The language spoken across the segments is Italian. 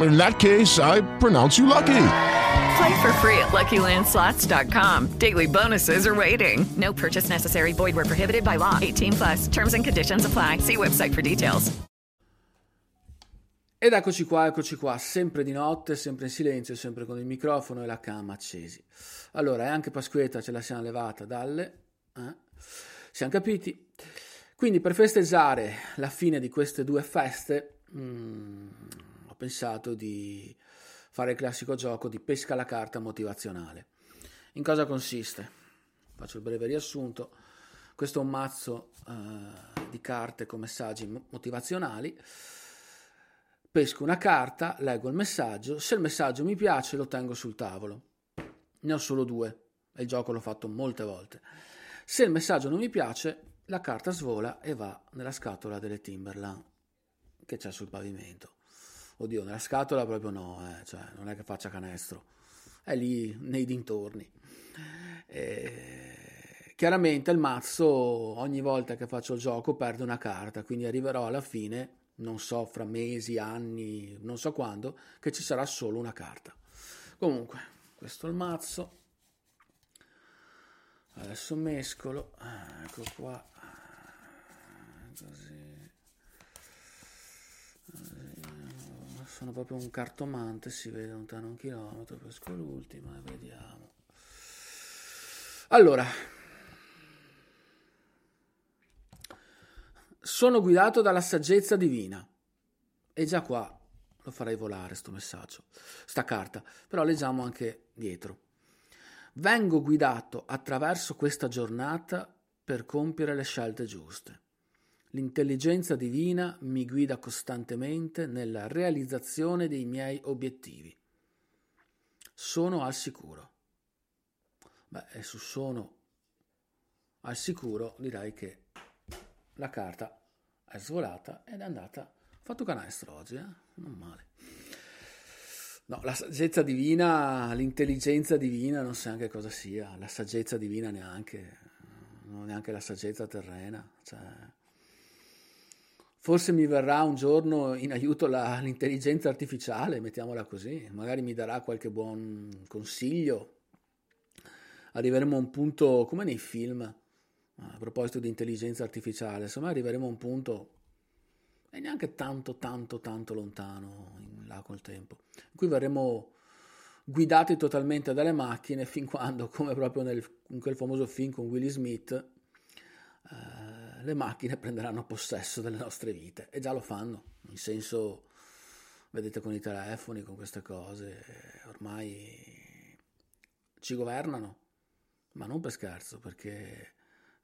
In that case, I pronounce you lucky. Play for free at LuckyLandSlots.com. Daily bonuses are waiting. No purchase necessary. Void where prohibited by law. 18 plus. Terms and conditions apply. See website for details. Ed eccoci qua, eccoci qua, sempre di notte, sempre in silenzio, sempre con il microfono e la cam accesi. Allora, e anche Pasquetta ce la siamo levata dalle... Eh? Siamo capiti? Quindi per festeggiare la fine di queste due feste mm, pensato di fare il classico gioco di pesca alla carta motivazionale. In cosa consiste? Faccio il breve riassunto. Questo è un mazzo eh, di carte con messaggi motivazionali. Pesco una carta, leggo il messaggio, se il messaggio mi piace lo tengo sul tavolo. Ne ho solo due e il gioco l'ho fatto molte volte. Se il messaggio non mi piace, la carta svola e va nella scatola delle Timberland che c'è sul pavimento. Oddio, nella scatola proprio no, eh, cioè, non è che faccia canestro, è lì nei dintorni. E... Chiaramente il mazzo ogni volta che faccio il gioco perde una carta, quindi arriverò alla fine, non so, fra mesi, anni, non so quando, che ci sarà solo una carta. Comunque, questo è il mazzo. Adesso mescolo, ecco qua, così. Sono proprio un cartomante, si vede lontano un chilometro, pesco l'ultima e vediamo. Allora, sono guidato dalla saggezza divina. E già qua lo farei volare sto messaggio, sta carta, però leggiamo anche dietro. Vengo guidato attraverso questa giornata per compiere le scelte giuste. L'intelligenza divina mi guida costantemente nella realizzazione dei miei obiettivi. Sono al sicuro. Beh, e su sono al sicuro direi che la carta è svolata ed è andata fatto canestro oggi, eh? non male. No, la saggezza divina, l'intelligenza divina non so neanche cosa sia, la saggezza divina neanche, neanche la saggezza terrena, cioè, Forse mi verrà un giorno in aiuto la, l'intelligenza artificiale, mettiamola così, magari mi darà qualche buon consiglio. Arriveremo a un punto come nei film, a proposito di intelligenza artificiale, insomma arriveremo a un punto e neanche tanto, tanto, tanto lontano in là col tempo, in cui verremo guidati totalmente dalle macchine fin quando, come proprio nel, in quel famoso film con Willy Smith, le macchine prenderanno possesso delle nostre vite e già lo fanno, in senso, vedete con i telefoni, con queste cose, ormai ci governano, ma non per scherzo, perché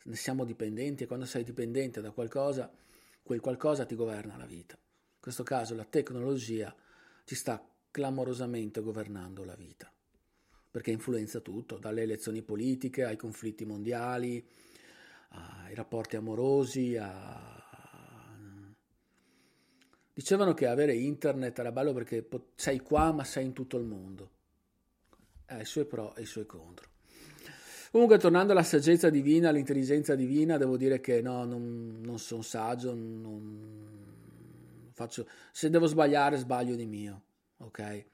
ne siamo dipendenti e quando sei dipendente da qualcosa, quel qualcosa ti governa la vita. In questo caso la tecnologia ci sta clamorosamente governando la vita, perché influenza tutto, dalle elezioni politiche ai conflitti mondiali, ai rapporti amorosi, a... Dicevano che avere internet era bello perché sei qua ma sei in tutto il mondo. Ha i suoi pro e i suoi contro. Comunque, tornando alla saggezza divina, all'intelligenza divina, devo dire che no, non, non sono saggio, non faccio... se devo sbagliare, sbaglio di mio, ok?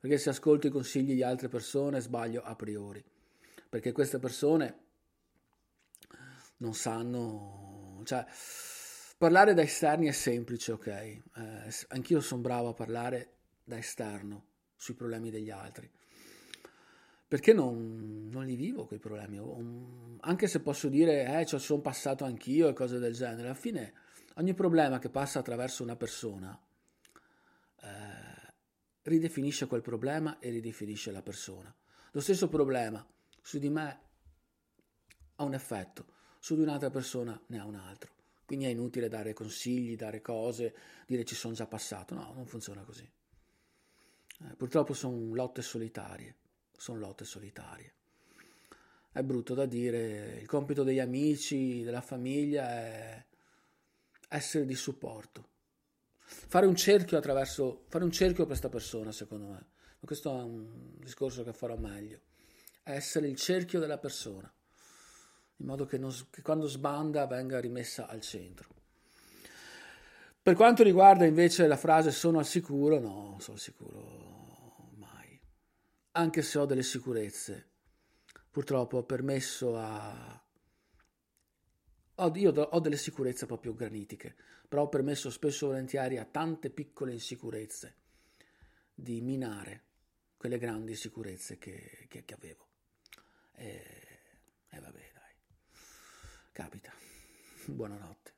Perché se ascolto i consigli di altre persone, sbaglio a priori. Perché queste persone non sanno, cioè parlare da esterni è semplice, ok? Eh, anch'io sono bravo a parlare da esterno sui problemi degli altri. perché non, non li vivo quei problemi, anche se posso dire, eh, ci sono passato anch'io e cose del genere, alla fine ogni problema che passa attraverso una persona eh, ridefinisce quel problema e ridefinisce la persona. Lo stesso problema su di me ha un effetto, su di un'altra persona ne ha un altro. Quindi è inutile dare consigli, dare cose, dire ci sono già passato. No, non funziona così. Eh, purtroppo sono lotte solitarie sono lotte solitarie. È brutto da dire, il compito degli amici, della famiglia è essere di supporto. Fare un cerchio attraverso, fare un cerchio per questa persona, secondo me. Ma questo è un discorso che farò meglio. Essere il cerchio della persona, in modo che, non, che quando sbanda venga rimessa al centro. Per quanto riguarda invece la frase sono al sicuro, no, sono al sicuro anche se ho delle sicurezze. Purtroppo ho permesso a... io ho delle sicurezze proprio granitiche, però ho permesso spesso e volentieri a tante piccole insicurezze di minare quelle grandi sicurezze che, che, che avevo. E, e vabbè, dai. Capita. Buonanotte.